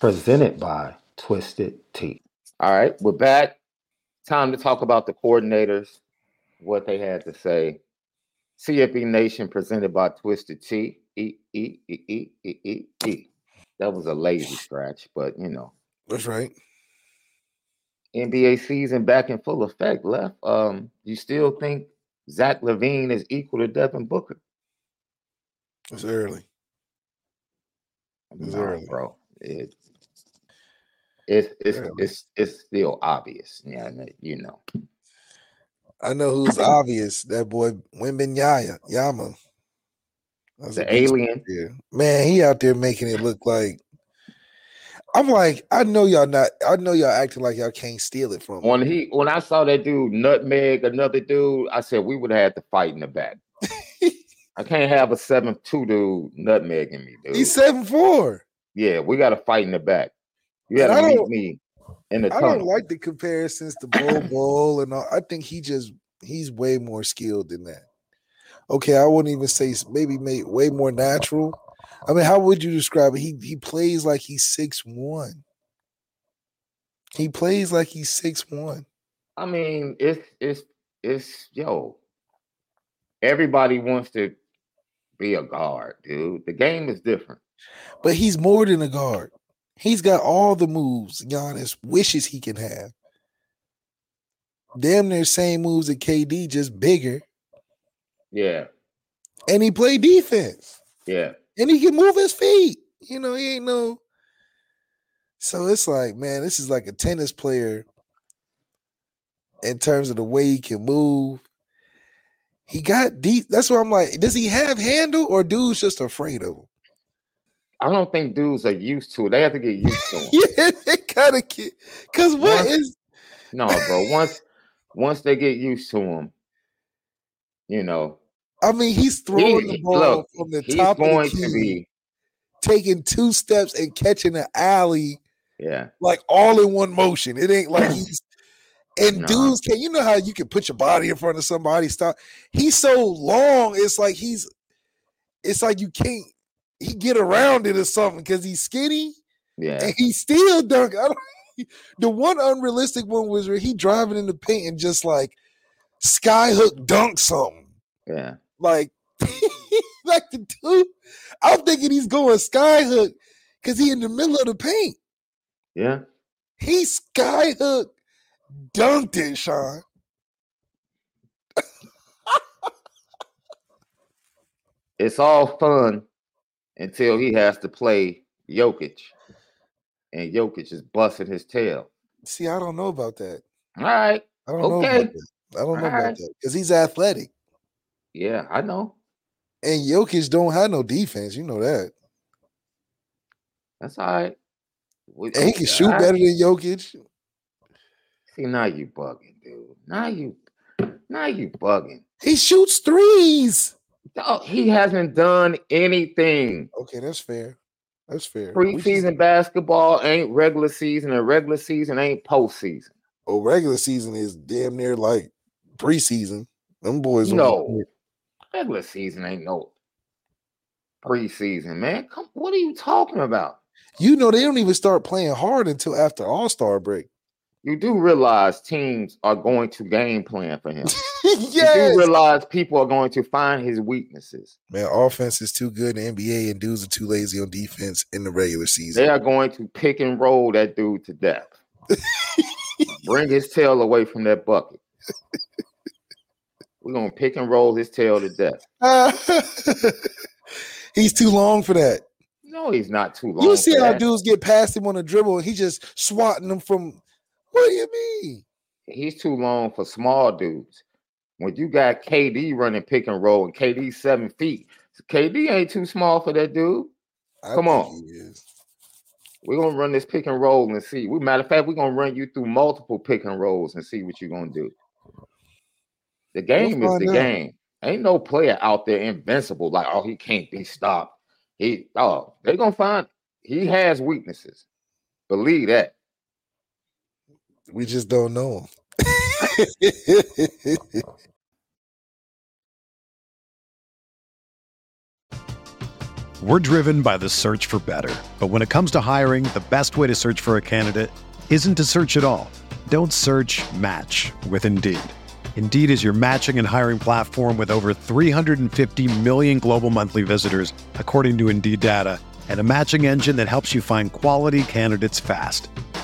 presented by Twisted Tea. All right, we're back. Time to talk about the coordinators, what they had to say. CFB Nation presented by Twisted Tea. E E E E E E E. That was a lazy scratch, but you know. That's right. NBA season back in full effect. Left. Um, you still think Zach LaVine is equal to Devin Booker? It's early. It's No, early. bro. It, it's it's it's it's still obvious. Yeah, you know. I know who's obvious. That boy Wimbenyaya Yama. That's The alien. Man, he out there making it look like I'm like, I know y'all not I know y'all acting like y'all can't steal it from. When he when I saw that dude nutmeg another dude, I said we would have had to fight in the back. I can't have a seven two dude nutmegging me, dude. He's seven four. yeah, we got to fight in the back. You got I to meet don't- me in the I tunnel. don't like the comparisons to Bol Bol and all. I think he just he's way more skilled than that. Okay, I wouldn't even say maybe made way more natural. I mean, how would you describe it? He he plays like he's six one. He plays like he's six one. I mean, it's it's it's yo. Everybody wants to be a guard, dude. The game is different. But he's more than a guard. He's got all the moves Giannis wishes he can have. Damn near same moves at KD, just bigger. Yeah, And he play defense. yeah. and he can move his feet. You know, he ain't no. So it's like, man, this is like a tennis player in terms of the way he can move. He got deep. That's why I'm like, does he have handle or dude's just afraid of him? I don't think dudes are used to it. They have to get used to it. yeah, they gotta get. Cause what Once- is No, bro. Once once they get used to him, you know, I mean, he's throwing the ball look, from the top of the to be taking two steps and catching an alley yeah. like all in one motion. It ain't like he's and Nah. dudes can you know how you can put your body in front of somebody stop. He's so long, it's like he's it's like you can't he get around it or something because he's skinny Yeah. and he still dunk. I don't, the one unrealistic one was where he driving in the paint and just like skyhook dunk something. Yeah. Like like the dude. I'm thinking he's going skyhook because he in the middle of the paint. Yeah. He skyhook dunked it, Shaun. It's all fun until he has to play Jokic. And Jokic is busting his tail. See, I don't know about that. All right. I don't know about that. I don't know Alright. about that because he's athletic, Yeah, I know. and Jokic don't have no defense. You know that, That's all right. We- and he can shoot all right. better than Jokic. See, now you bugging, dude. Now you now you bugging. He shoots threes. Oh, he hasn't done anything. Okay, that's fair. That's fair. We just- Preseason basketball ain't regular season, and regular season ain't postseason. oh, regular season is damn near like preseason. Them boys. No, regular season ain't no preseason, man. Come, what are you talking about? You know they don't even start playing hard until after All Star break. You do realize teams are going to game plan for him. yes. You do realize people are going to find his weaknesses. Man, offense is too good in the NBA, and dudes are too lazy on defense in the regular season. They are going to pick and roll that dude to death. Bring his tail away from that bucket. We're gonna pick and roll his tail to death. he's too long for that. No, he's not too long. You see how that. dudes get past him on a dribble and he just swatting them from what do you mean? He's too long for small dudes. When you got KD running pick and roll and KD seven feet, KD ain't too small for that dude. I Come on. We're gonna run this pick and roll and see. We matter of fact, we're gonna run you through multiple pick and rolls and see what you're gonna do. The game we'll is the out. game. Ain't no player out there invincible, like, oh, he can't be stopped. He oh, they're gonna find he has weaknesses. Believe that. We just don't know We're driven by the search for better. But when it comes to hiring, the best way to search for a candidate isn't to search at all. Don't search match with Indeed. Indeed is your matching and hiring platform with over 350 million global monthly visitors, according to Indeed data, and a matching engine that helps you find quality candidates fast.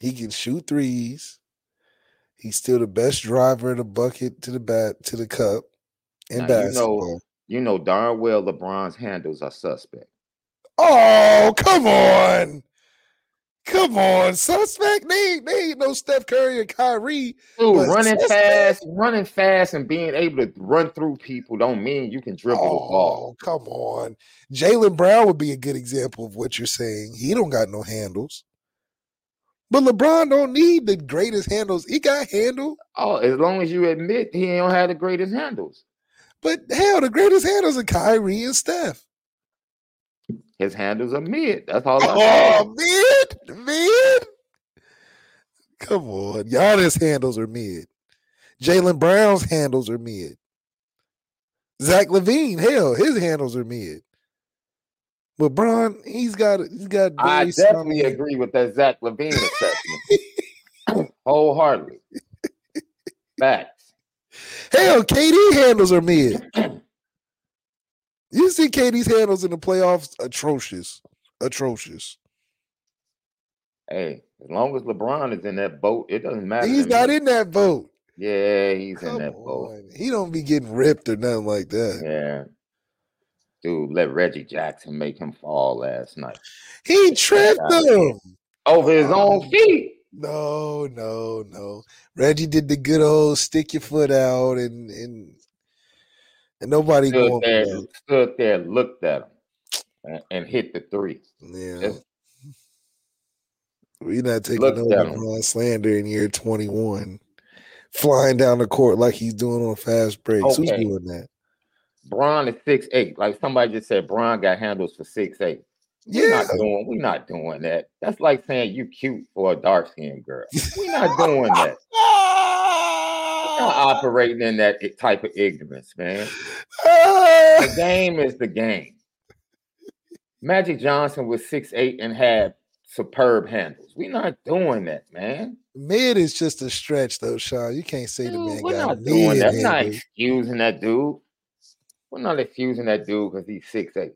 he can shoot threes. He's still the best driver of the bucket to the bat to the cup in now, basketball. You know, you know darn well LeBron's handles are suspect. Oh, come on. Come on, suspect. They ain't, they ain't no Steph Curry and Kyrie. Dude, running suspect. fast, running fast, and being able to run through people don't mean you can dribble oh, the ball. Oh, come on. Jaylen Brown would be a good example of what you're saying. He don't got no handles. But LeBron don't need the greatest handles. He got handle. Oh, as long as you admit he don't have the greatest handles. But hell, the greatest handles are Kyrie and Steph. His handles are mid. That's all Oh, mid? Mid? Come on. Giannis handles are mid. Jaylen Brown's handles are mid. Zach LaVine, hell, his handles are mid. But Bron, he's got he's got. I definitely agree with that Zach LaVine assessment wholeheartedly. Facts. Hell, KD handles are mid. You see KD's handles in the playoffs atrocious, atrocious. Hey, as long as LeBron is in that boat, it doesn't matter. He's not in that boat. Yeah, he's Come in that on. boat. He don't be getting ripped or nothing like that. Yeah. Dude, let Reggie Jackson make him fall last night. He tripped him. Over his own um, feet. No, no, no. Reggie did the good old stick your foot out and and and nobody Stood going there, stood there, looked at him, and, and hit the three. Yeah. Just We're not taking no. LeBron slander in year 21. Flying down the court like he's doing on fast breaks. Who's doing that? Bron is six eight. Like somebody just said, Bron got handles for six eight. We're Yeah. not doing. We're not doing that. That's like saying you cute for a dark skinned girl. We're not doing that. We're not operating in that type of ignorance, man. The game is the game. Magic Johnson was six eight and had superb handles. We're not doing that, man. Mid is just a stretch though, Shaun. You can't say the Dude, man we're got not doing that. We're not handles. excusing that dude. We're not excusing that dude because he's six eight.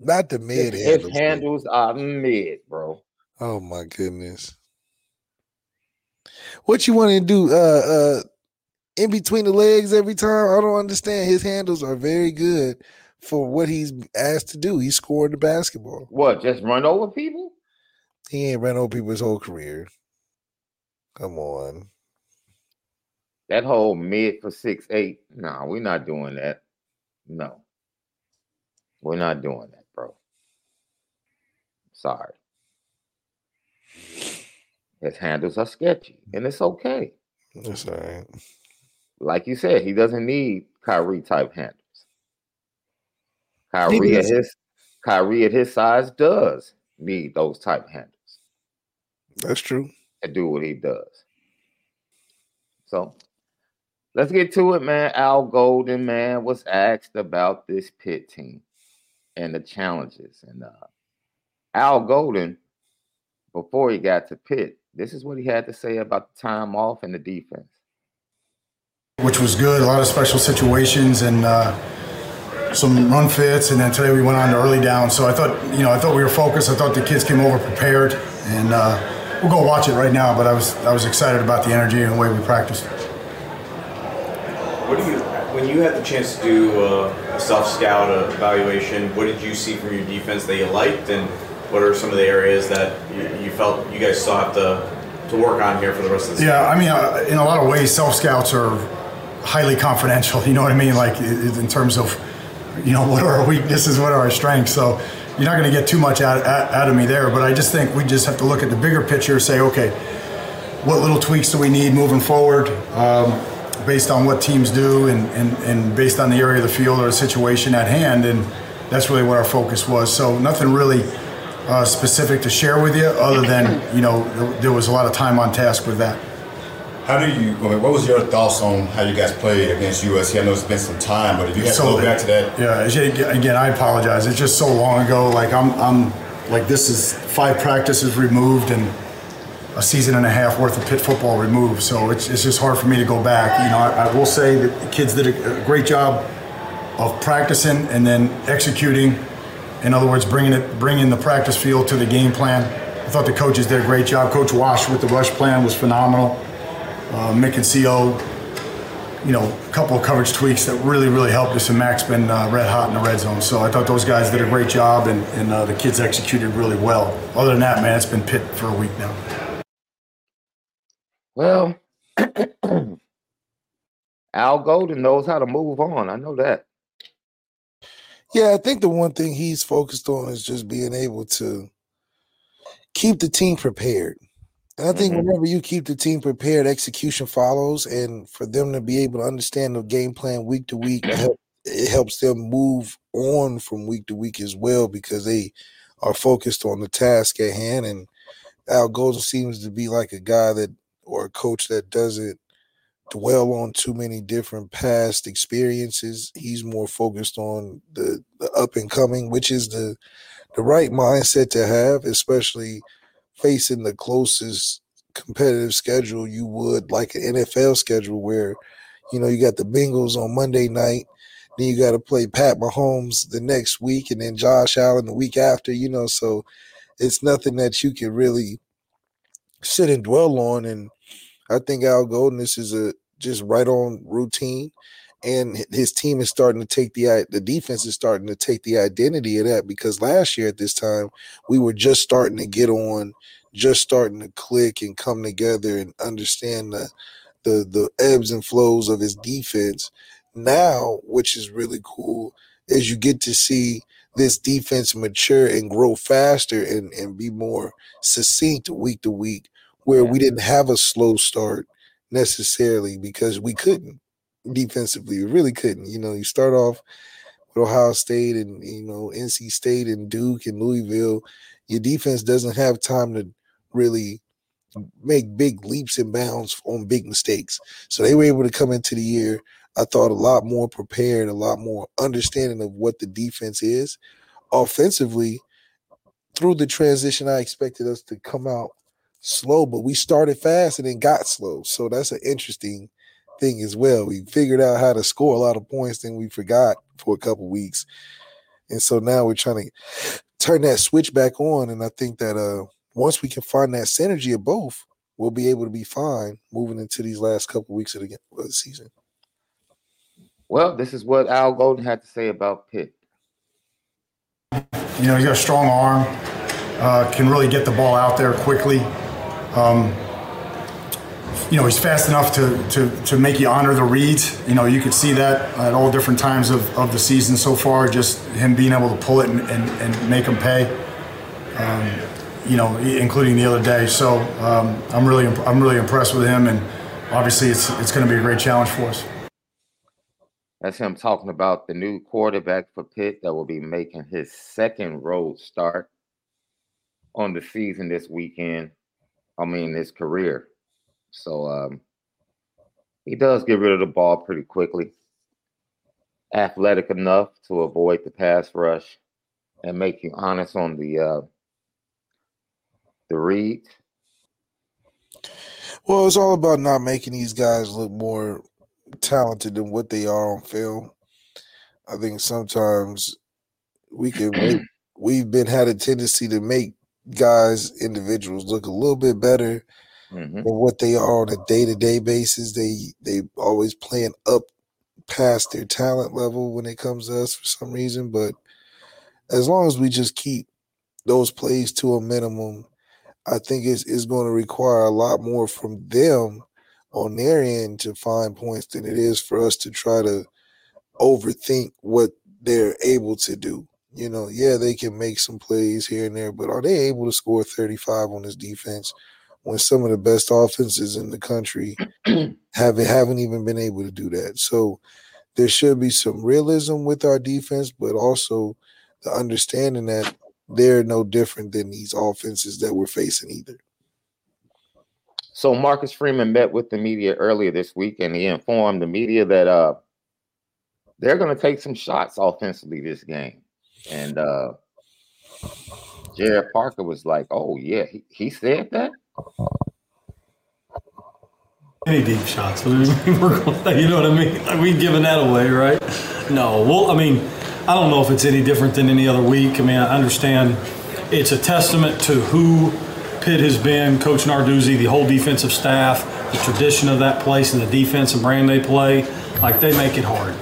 Not the mid his handles. though. handles are mid, bro. Oh my goodness. What you want to do? Uh uh in between the legs every time? I don't understand. His handles are very good for what he's asked to do. He scored the basketball. What? Just run over people? He ain't run over people his whole career. Come on. That whole mid for six eight. Nah, we're not doing that. No, we're not doing that, bro. Sorry. His handles are sketchy, and it's okay. That's all right. Like you said, he doesn't need Kyrie type handles. Kyrie at his Kyrie at his size does need those type handles That's true. to do what he does. So let's get to it, man. Al Golden, man, was asked about this Pitt team and the challenges. And uh, Al Golden, before he got to Pitt, this is what he had to say about the time off and the defense. which was good. A lot of special situations and uh, some run fits, and then today we went on to early down. So I thought, you know, I thought we were focused. I thought the kids came over prepared, and uh, we'll go watch it right now. But I was I was excited about the energy and the way we practiced. What do you, when you had the chance to do uh, a self scout evaluation, what did you see from your defense that you liked, and what are some of the areas that you, you felt you guys still have to to work on here for the rest of the season? Yeah, I mean, uh, in a lot of ways, self scouts are highly confidential. You know what I mean? Like in terms of, you know, what are our weaknesses, what are our strengths. So you're not going to get too much out, out, out of me there. But I just think we just have to look at the bigger picture. Say, okay, what little tweaks do we need moving forward, um, based on what teams do, and, and and based on the area of the field or the situation at hand. And that's really what our focus was. So nothing really. Uh, specific to share with you, other than you know, there, was a lot of time on task with that. How do you? I mean, what was your thoughts on how you guys played against USC? I know it's been some time, but if you had to go back to that, Yeah, again, again, I apologize. It's just so long ago. Like I'm, I'm like this is five practices removed and a season and a half worth of Pitt football removed. So it's, it's just hard for me to go back. You know, I, I will say that the kids did a, a great job of practicing and then executing. In other words, bringing it, bringing the practice field to the game plan. I thought the coaches did a great job. Coach Wash with the rush plan was phenomenal. Uh, Mick and Co you know, a couple of coverage tweaks that really, really helped us. And Mac's been uh, red hot in the red zone. So I thought those guys did a great job, and, and uh, the kids executed really well. Other than that, man, it's been Pitt for a week now. Well, Al Golden knows how to move on. I know that. Yeah, I think the one thing he's focused on is just being able to keep the team prepared. And I think Mhm. whenever you keep the team prepared, execution follows, and for them to be able to understand the game plan week to week, it helps them move on from week to week as well because they are focused on the task at hand. And Al Golden seems to be like a guy that or a coach that doesn't dwell on too many different past experiences. He's more focused on the, the up and coming, which is the the right mindset to have, especially facing the closest competitive schedule you would like an NFL schedule where you know you got the Bengals on Monday night, then you got to play Pat Mahomes the next week and then Josh Allen the week after, you know, so it's nothing that you can really sit and dwell on. And I think Al Golden, this is a just right on routine. And his team is starting to take the the defense is starting to take the identity of that because last year at this time we were just starting to get on, just starting to click and come together and understand the the the ebbs and flows of his defense. Now, which is really cool, is you get to see this defense mature and grow faster and, and be more succinct week to week, where we didn't have a slow start necessarily because we couldn't defensively. We really couldn't. You know, you start off with Ohio State and you know NC State and Duke and Louisville. Your defense doesn't have time to really make big leaps and bounds on big mistakes. So they were able to come into the year I thought a lot more prepared, a lot more understanding of what the defense is. Offensively, through the transition, I expected us to come out slow, but we started fast and then got slow. So that's an interesting thing as well. We figured out how to score a lot of points, then we forgot for a couple weeks. And so now we're trying to turn that switch back on. And I think that uh once we can find that synergy of both, we'll be able to be fine moving into these last couple weeks of the, of the season. Well, this is what Al Golden had to say about Pitt. You know, he's got a strong arm, uh, can really get the ball out there quickly. Um, you know, he's fast enough to, to, to make you honor the reads. You know, you could see that at all different times of, of the season so far, just him being able to pull it and, and, and make them pay. Um, you know, including the other day. So um, I'm really I'm really impressed with him, and obviously it's it's going to be a great challenge for us. That's him talking about the new quarterback for Pitt that will be making his second road start on the season this weekend. I mean, his career. So um, he does get rid of the ball pretty quickly. Athletic enough to avoid the pass rush and make you honest on the uh, the read. Well, it's all about not making these guys look more talented than what they are on film. I think sometimes we can make, we've been had a tendency to make guys individuals look a little bit better mm-hmm. than what they are on a day to day basis. They they always playing up past their talent level when it comes to us for some reason. But as long as we just keep those plays to a minimum, I think it's, it's going to require a lot more from them on their end to find points than it is for us to try to overthink what they're able to do. You know, yeah, they can make some plays here and there, but are they able to score 35 on this defense when some of the best offenses in the country haven't haven't even been able to do that? So there should be some realism with our defense, but also the understanding that they're no different than these offenses that we're facing either. So Marcus Freeman met with the media earlier this week, and he informed the media that uh, they're going to take some shots offensively this game. And uh, Gerad Parker was like, "Oh yeah, he, he said that." Any deep shots? We're going, you know what I mean? Like we giving that away, right? No. Well, I mean, I don't know if it's any different than any other week. I mean, I understand it's a testament to who Pitt has been, Coach Narduzzi, the whole defensive staff, the tradition of that place and the defense and brand they play, like they make it hard.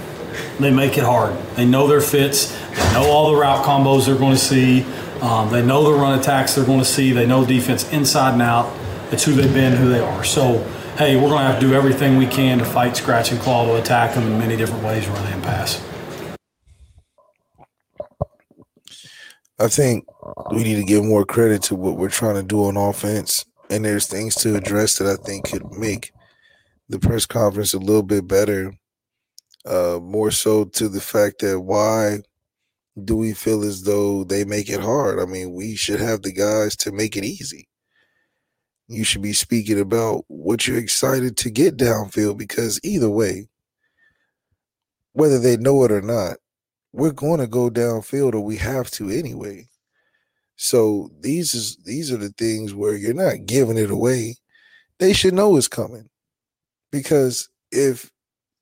They make it hard. They know their fits. They know all the route combos they're going to see. Um, they know the run attacks they're going to see. They know defense inside and out. It's who they've been, who they are. So, hey, we're going to have to do everything we can to fight, scratch, and claw to attack them in many different ways, run and pass. I think we need to give more credit to what we're trying to do on offense. And there's things to address that I think could make the press conference a little bit better. Uh, more so to the fact that why do we feel as though they make it hard? I mean, we should have the guys to make it easy. You should be speaking about what you're excited to get downfield because either way, whether they know it or not, we're going to go downfield or we have to anyway. So these is these are the things where you're not giving it away. They should know it's coming. Because if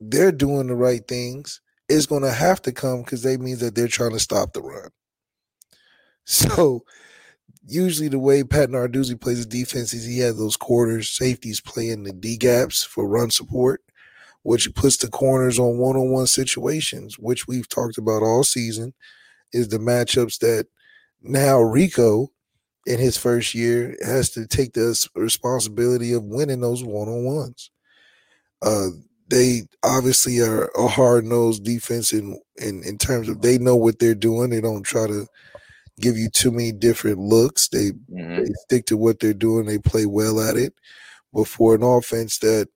they're doing the right things, it's going to have to come because they mean that they're trying to stop the run. So usually the way Pat Narduzzi plays defense is he has those quarters, safeties playing the D gaps for run support, which puts the corners on one on one situations, which we've talked about all season, is the matchups that now Rico in his first year has to take the responsibility of winning those one on ones. Uh, they obviously are a hard nosed defense in, in in terms of they know what they're doing. They don't try to give you too many different looks. They, mm-hmm. they stick to what they're doing. They play well at it. But for an offense that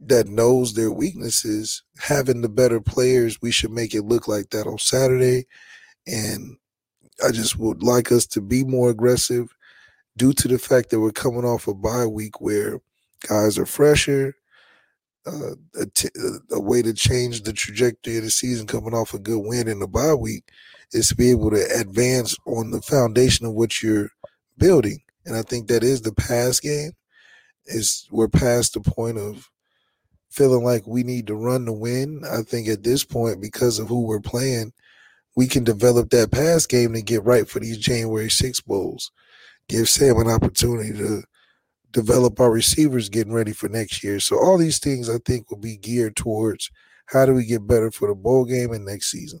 that knows their weaknesses, having the better players, we should make it look like that on Saturday. And I just would like us to be more aggressive due to the fact that we're coming off a bye week where guys are fresher. Uh, a, t- a way to change the trajectory of the season coming off a good win in the bye week is to be able to advance on the foundation of what you're building. And I think that is the pass game. Is we're past the point of feeling like we need to run to win. I think at this point, because of who we're playing, we can develop that pass game to get right for these January 6 bowls. Give Sam an opportunity to develop our receivers getting ready for next year. So all these things I think will be geared towards how do we get better for the bowl game and next season.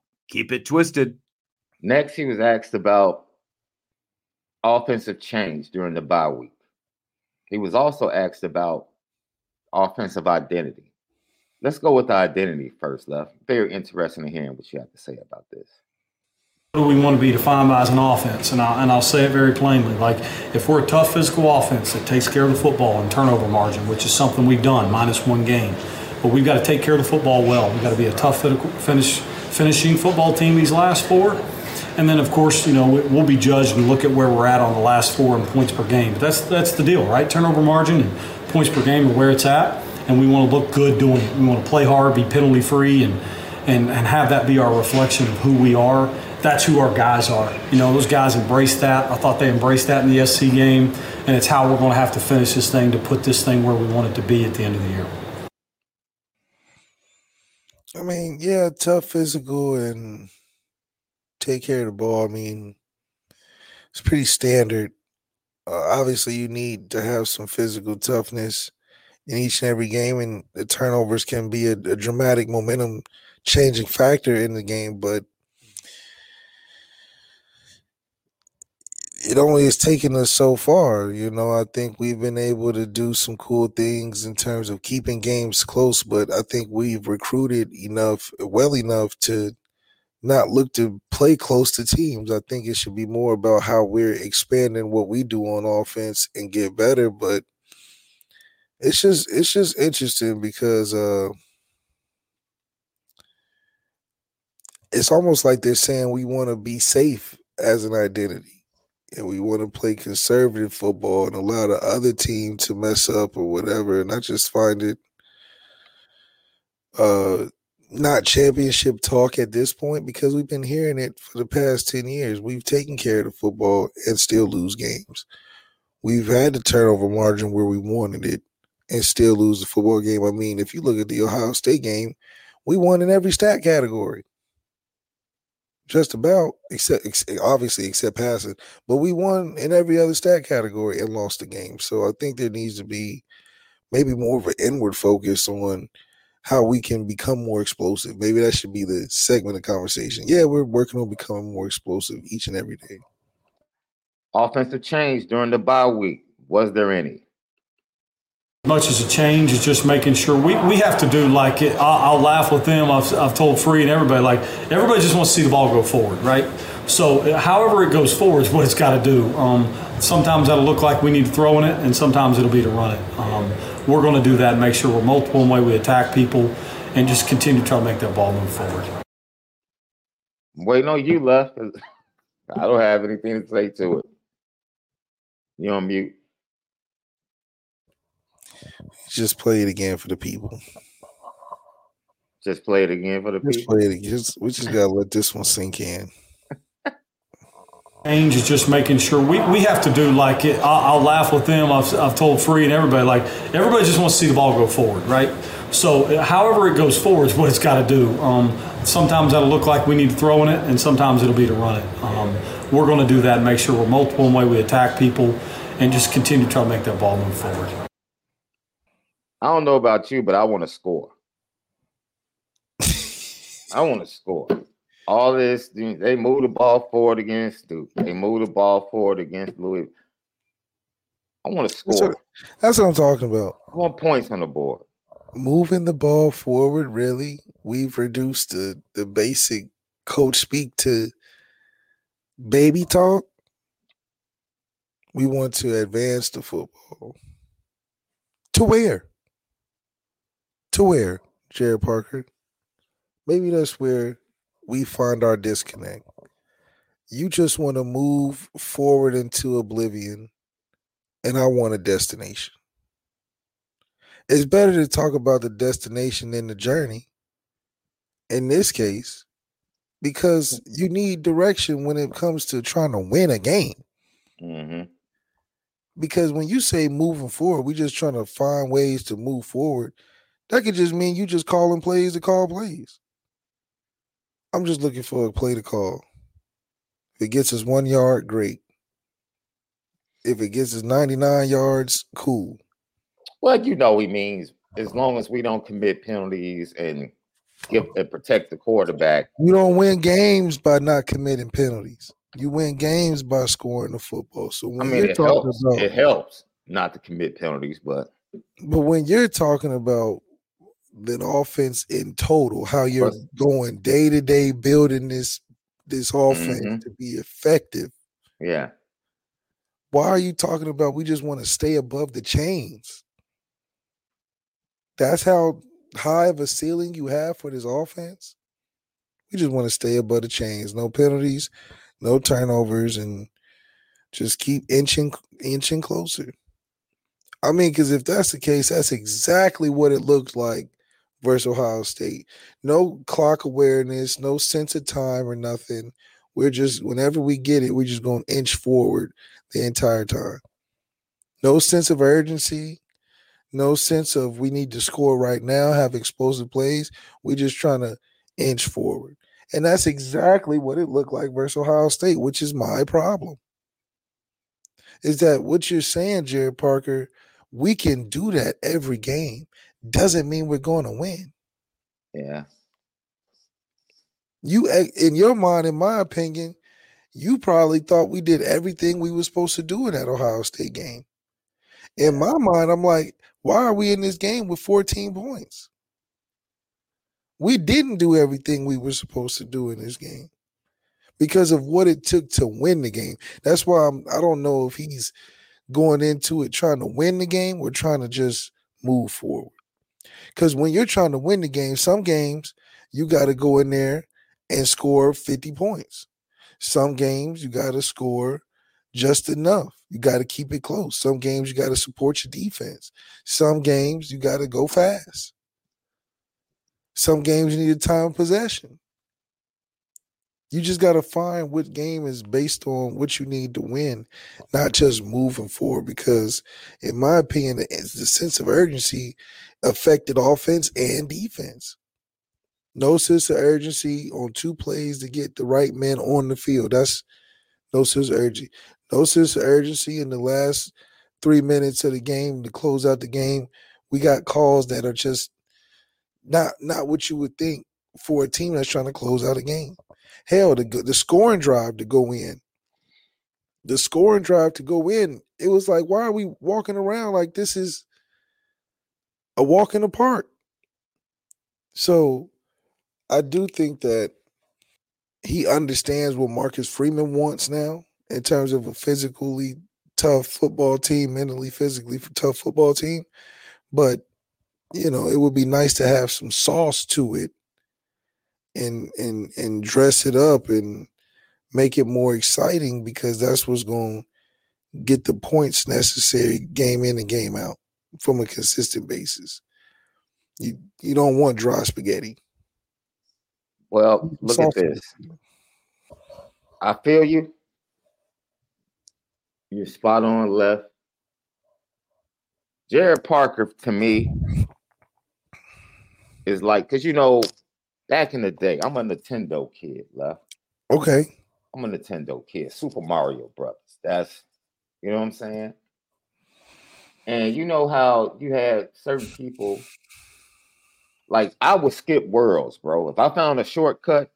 Keep it twisted. Next, he was asked about offensive change during the bye week. He was also asked about offensive identity. Let's go with the identity first, Left. Very interesting in hearing what you have to say about this. What do we want to be defined by as an offense? And I'll, and I'll say it very plainly. Like, if we're a tough physical offense that takes care of the football and turnover margin, which is something we've done, minus one game, but we've got to take care of the football well. We've got to be a tough finish finishing football team these last four. And then, of course, you know we'll be judged and look at where we're at on the last four in points per game. But that's that's the deal, right? Turnover margin and points per game are where it's at, and we want to look good doing it. We want to play hard, be penalty free, and and and have that be our reflection of who we are. That's who our guys are. You know, those guys embrace that. I thought they embraced that in the SC game, and it's how we're going to have to finish this thing to put this thing where we want it to be at the end of the year. I mean, yeah, tough physical and take care of the ball. I mean, it's pretty standard. Uh, obviously, you need to have some physical toughness in each and every game, and the turnovers can be a, a dramatic momentum changing factor in the game. But it only has taken us so far. You know, I think we've been able to do some cool things in terms of keeping games close, but I think we've recruited enough, well enough to not look to play close to teams. I think it should be more about how we're expanding what we do on offense and get better. But it's just it's just interesting because uh it's almost like they're saying we want to be safe as an identity and we want to play conservative football and allow the other team to mess up or whatever. And I just find it uh not championship talk at this point because we've been hearing it for the past 10 years. We've taken care of the football and still lose games. We've had the turnover margin where we wanted it and still lose the football game. I mean, if you look at the Ohio State game, we won in every stat category. Just about, except obviously except passing, but we won in every other stat category and lost the game. So I think there needs to be maybe more of an inward focus on how we can become more explosive. Maybe that should be the segment of conversation. Yeah, we're working on becoming more explosive each and every day. Offensive change during the bye week. Was there any? Much as a change is just making sure we, we have to do like it. I'll, I'll laugh with them. I've, I've told Free and everybody like everybody just wants to see the ball go forward, right? So however it goes forward is what it's got to do. Um, sometimes that'll look like we need to throw in it, and sometimes it'll be to run it. Um, we're going to do that, and make sure we're multiple in the way we attack people, and just continue to try to make that ball move forward. Wait, no, you left. I don't have anything to say to it. You on mute. Just play it again for the people. Just play it again for the just people. Play it again. Just, we just gotta let this one sink in change is just making sure we, we have to do like it. I'll, I'll, laugh with them. I've, I've told Free and everybody like everybody just wants to see the ball go forward, right? So however it goes forward is what it's got to do. Um, sometimes that'll look like we need to throw in it, and sometimes it'll be to run it. Um, we're going to do that and make sure we're multiple in the way we attack people, and just continue to try to make that ball move forward. I don't know about you, but I want to score. I want to score all this, they move the ball forward against Duke. They move the ball forward against Louis. I want to score. That's what, that's what I'm talking about. I want points on the board. Moving the ball forward, really? We've reduced the, the basic coach speak to baby talk. We want to advance the football. To where? To where, Gerad Parker? Maybe that's where we find our disconnect. You just want to move forward into oblivion, and I want a destination. It's better to talk about the destination than the journey in this case, because you need direction when it comes to trying to win a game. Mm-hmm. Because when you say moving forward, we're just trying to find ways to move forward. That could just mean you just calling plays to call plays. I'm just looking for a play to call. If it gets us one yard, great. If it gets us 99 yards, cool. Well, you know he means as long as we don't commit penalties and give and protect the quarterback. You don't win games by not committing penalties. You win games by scoring the football. So I mean, it helps. About, it helps not to commit penalties, but but when you're talking about than offense in total. How you're going day to day building this this offense mm-hmm. to be effective. Yeah. Why are you talking about we just want to stay above the chains? That's how high of a ceiling you have for this offense. We just want to stay above the chains. No penalties, no turnovers, and just keep inching inching closer. I mean, because if that's the case, that's exactly what it looks like versus Ohio State. No clock awareness, no sense of time or nothing. We're just whenever we get it, we're just going to inch forward the entire time. No sense of urgency, no sense of we need to score right now, have explosive plays. We're just trying to inch forward. And that's exactly what it looked like versus Ohio State, which is my problem. Is that what you're saying, Gerad Parker? We can do that every game doesn't mean we're going to win. Yeah. You, eh, in your mind, in my opinion, you probably thought we did everything we were supposed to do in that Ohio State game. In my mind, I'm like, why are we in this game with 14 points? We didn't do everything we were supposed to do in this game because of what it took to win the game. That's why I'm, I don't know if he's going into it trying to win the game or trying to just move forward. Because when you're trying to win the game, some games you got to go in there and score 50 points. Some games you got to score just enough. You got to keep it close. Some games you got to support your defense. Some games you got to go fast. Some games you need a time possession. You just got to find what game is based on what you need to win, not just moving forward. Because, in my opinion, the, the sense of urgency affected offense and defense. No sense of urgency on two plays to get the right men on the field. That's no sense of urgency. No sense of urgency in the last three minutes of the game to close out the game. We got calls that are just not not what you would think for a team that's trying to close out a game. Hell, the the scoring drive to go in, the scoring drive to go in. It was like, why are we walking around like this is a walk in the park? So, I do think that he understands what Marcus Freeman wants now in terms of a physically tough football team, mentally, physically tough football team. But you know, it would be nice to have some sauce to it and and and dress it up and make it more exciting because that's what's going to get the points necessary game in and game out from a consistent basis. You you don't want dry spaghetti. Well, mm, look at this. I feel you. You're spot on left. Gerad Parker to me is like because you know back in the day, I'm a Nintendo kid, left. Okay. I'm a Nintendo kid. Super Mario Brothers. That's you know what I'm saying. And you know how you had certain people like I would skip worlds, bro. If I found a shortcut,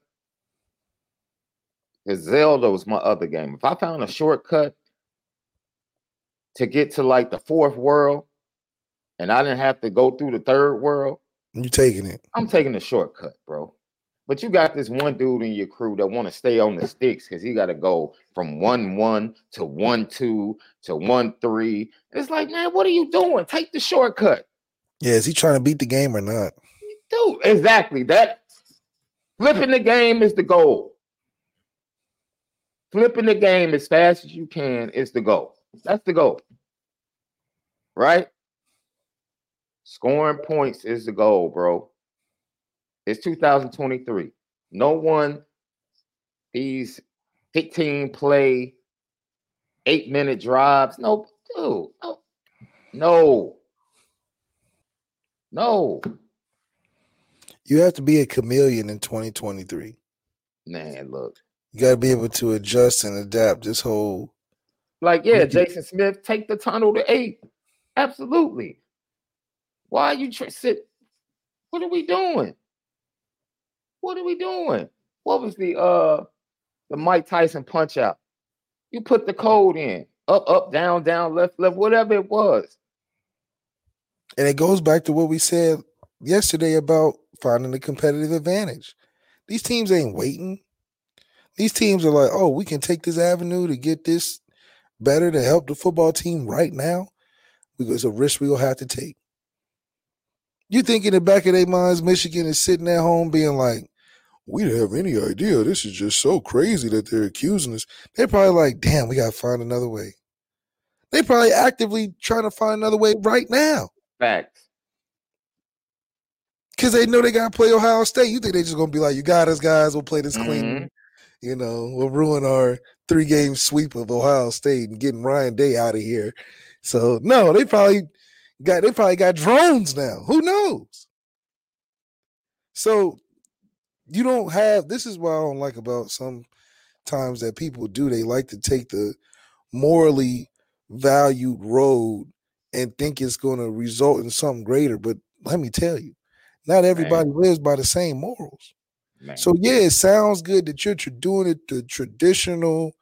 because Zelda was my other game. If I found a shortcut to get to like the fourth world, and I didn't have to go through the third world, you taking it? I'm taking the shortcut, bro. But you got this one dude in your crew that want to stay on the sticks because he got to go from one one to one two to one three. It's like, man, what are you doing? Take the shortcut. Yeah, is he trying to beat the game or not? Dude, exactly. That flipping the game is the goal. Flipping the game as fast as you can is the goal. That's the goal. Right? Scoring points is the goal, bro. It's 2023. No one, these 15 play, eight minute drives. No, dude, no, no, no. You have to be a chameleon in 2023. Man, look. You got to be able to adjust and adapt this whole. Like, yeah, Jason Smith, take the tunnel to eight. Absolutely. Why are you tr- sit? What are we doing? What are we doing? What was the uh the Mike Tyson punch out? You put the code in up, up, down, down, left, left, whatever it was. And it goes back to what we said yesterday about finding the competitive advantage. These teams ain't waiting. These teams are like, oh, we can take this avenue to get this better to help the football team right now. It's a risk we'll have to take. You think in the back of their minds, Michigan is sitting at home being like, we didn't have any idea. This is just so crazy that they're accusing us. They're probably like, damn, we got to find another way. They probably actively trying to find another way right now. Facts. Because they know they got to play Ohio State. You think they're just going to be like, you got us, guys. We'll play this clean. Mm-hmm. You know, we'll ruin our three game sweep of Ohio State and getting Ryan Day out of here. So, no, they probably got they probably got drones now. Who knows? So you don't have this is what I don't like about some times that people do. They like to take the morally valued road and think it's going to result in something greater. But let me tell you, not everybody Man. lives by the same morals. Man. So yeah, it sounds good that you're doing it the traditional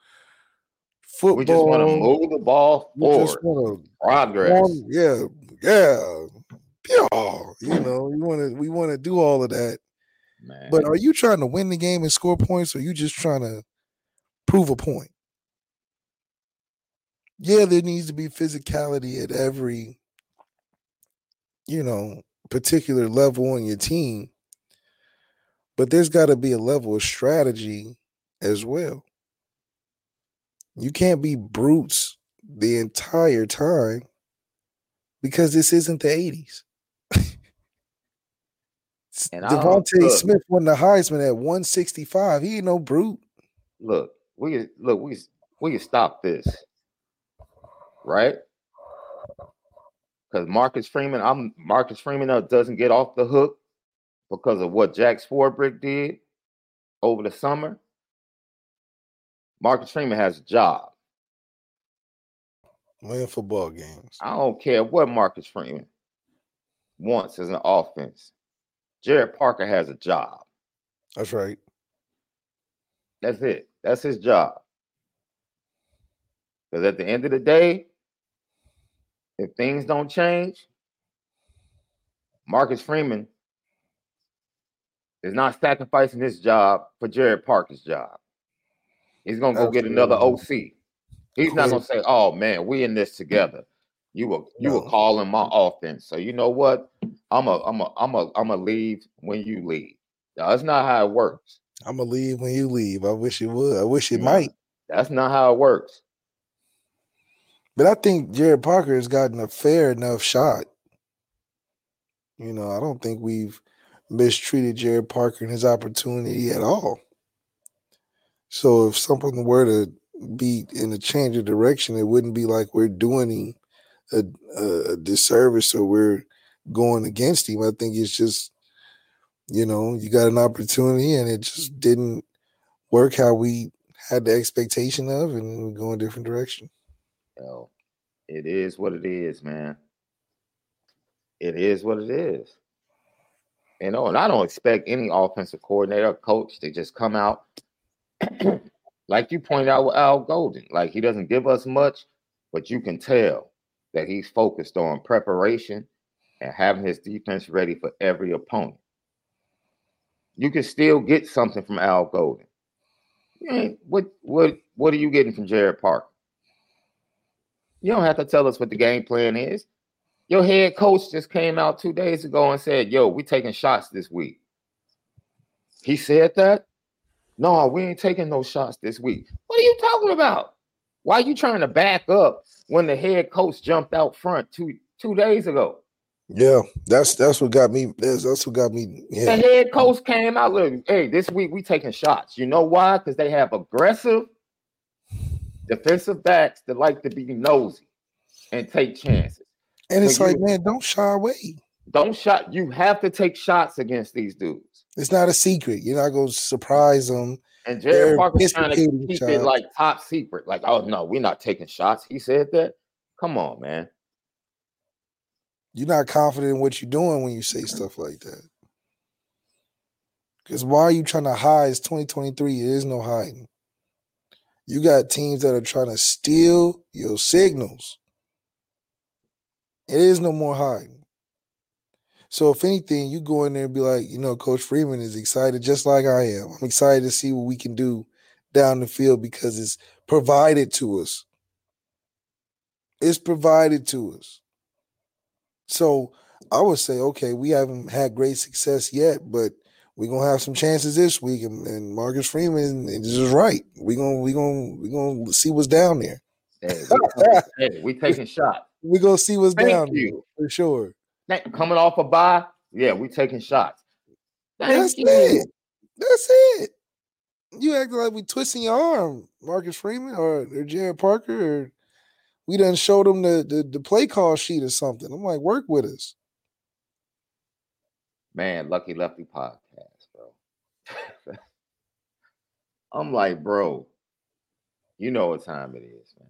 football. We just want to move the ball forward. Progress. yeah, yeah, yeah. You know, you want to we want to do all of that. Man. But are you trying to win the game and score points, or you just trying to prove a point? Yeah, there needs to be physicality at every, you know, particular level on your team. But there's got to be a level of strategy as well. You can't be brutes the entire time because this isn't the 80s. And DeVonta Smith won the Heisman at 165. He ain't no brute. Look, we look, we we can stop this, right? Because Marcus Freeman, I'm Marcus Freeman doesn't get off the hook because of what Jack Swarbrick did over the summer. Marcus Freeman has a job. Win football games. I don't care what Marcus Freeman wants as an offense. Gerad Parker has a job. That's right. That's it. That's his job. Because at the end of the day, if things don't change, Marcus Freeman is not sacrificing his job for Gerad Parker's job. He's gonna go get another OC. He's not gonna say, "Oh man, we in this together." You were you no. were calling my offense, so you know what? I'm a I'm a I'm a I'm a leave when you leave. That's not how it works. I'm gonna leave when you leave. I wish it would. I wish it yeah. might. That's not how it works. But I think Gerad Parker has gotten a fair enough shot. You know, I don't think we've mistreated Gerad Parker and his opportunity at all. So if something were to be in a change of direction, it wouldn't be like we're doing a, a, disservice or we're going against him. I think it's just, you know, you got an opportunity and it just didn't work how we had the expectation of, and we go in a different direction. Yo, it is what it is, man. It is what it is. You know, and I don't expect any offensive coordinator coach to just come out like you pointed out with Al Golden. Like he doesn't give us much, but you can tell that he's focused on preparation and having his defense ready for every opponent. You can still get something from Al Golden. what what what are you getting from Gerad Parker? You don't have to tell us what the game plan is. Your head coach just came out two days ago and said, Yo, we taking shots this week. He said that? No, we ain't taking no shots this week. What are you talking about? Why are you trying to back up when the head coach jumped out front two two days ago? Yeah, that's that's what got me. That's, that's what got me. Yeah. The head coach came out. Look, hey, this week we taking shots. You know why? Because they have aggressive defensive backs that like to be nosy and take chances. And it's so like, you, man, don't shy away. Don't shot. You have to take shots against these dudes. It's not a secret. You're not going to surprise them. And Gerad Parker's trying to keep it like top secret. Like, oh no, we're not taking shots. He said that. Come on, man. You're not confident in what you're doing when you say stuff like that. Because why are you trying to hide? It's 2023. There is no hiding. You got teams that are trying to steal your signals. It is no more hiding. So if anything, you go in there and be like, you know, Coach Freeman is excited just like I am. I'm excited to see what we can do down the field because it's provided to us. It's provided to us. So I would say, okay, we haven't had great success yet, but we're gonna have some chances this week, and, and Marcus Freeman is right. We're gonna we gonna we gonna see what's down there. Hey, we, hey, we taking shots. We're gonna see what's Thank down you. there for sure. Coming off a bye, yeah, we taking shots. Thank That's you. it. That's it. You acting like we twisting your arm, Marcus Freeman or, or Gerad Parker, or we done showed them the, the the play call sheet or something. I'm like, work with us. Man, Lucky Lefty podcast, bro. I'm like, bro, you know what time it is, man.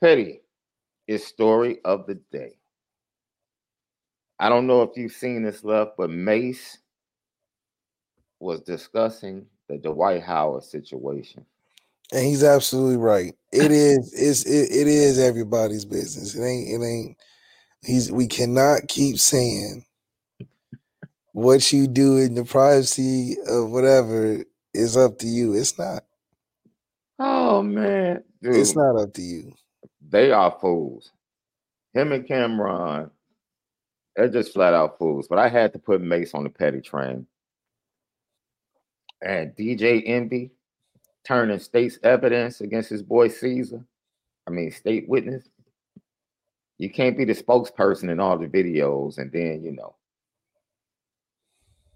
Petty is story of the day. I don't know if you've seen this love, but Mase was discussing the Dwight Howard situation. And he's absolutely right. It is it's it, it is everybody's business. It ain't it ain't he's we cannot keep saying what you do in the privacy of whatever is up to you. It's not. Oh man. Dude, it's not up to you. They are fools. Him and Cam'ron, they're just flat out fools. But I had to put Mase on the petty train. And DJ Envy turning state's evidence against his boy Caesar. I mean, state witness. You can't be the spokesperson in all the videos and then, you know,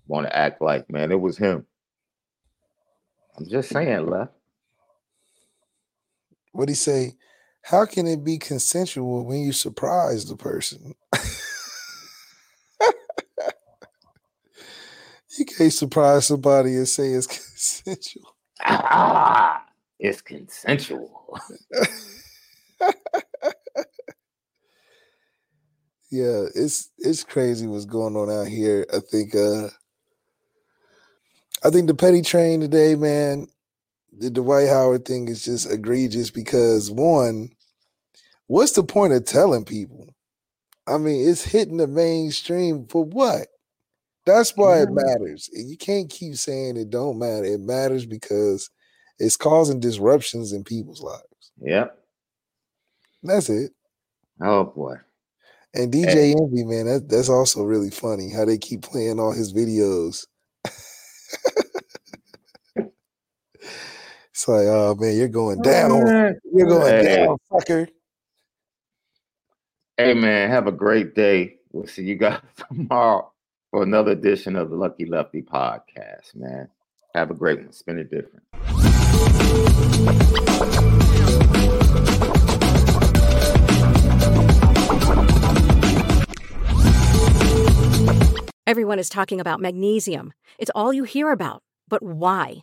want to act like, man, it was him. I'm just saying, left. What he say? How can it be consensual when you surprise the person? you can't surprise somebody and say it's consensual. Ah, it's consensual. yeah, it's it's crazy what's going on out here. I think uh I think the petty train today, man, the Dwight Howard thing is just egregious because one, what's the point of telling people? I mean, it's hitting the mainstream for what? That's why it matters. You can't keep saying it don't matter. It matters because it's causing disruptions in people's lives. Yep. That's it. Oh boy. And DJ hey. Envy, man, that, that's also really funny how they keep playing all his videos. it's like, oh man, you're going oh, down. You're going hey. down, fucker. Hey man, have a great day. We'll see you guys tomorrow for another edition of the Lucky Lefty podcast, man. Have a great one. Spin it different. Everyone is talking about magnesium. It's all you hear about. But why?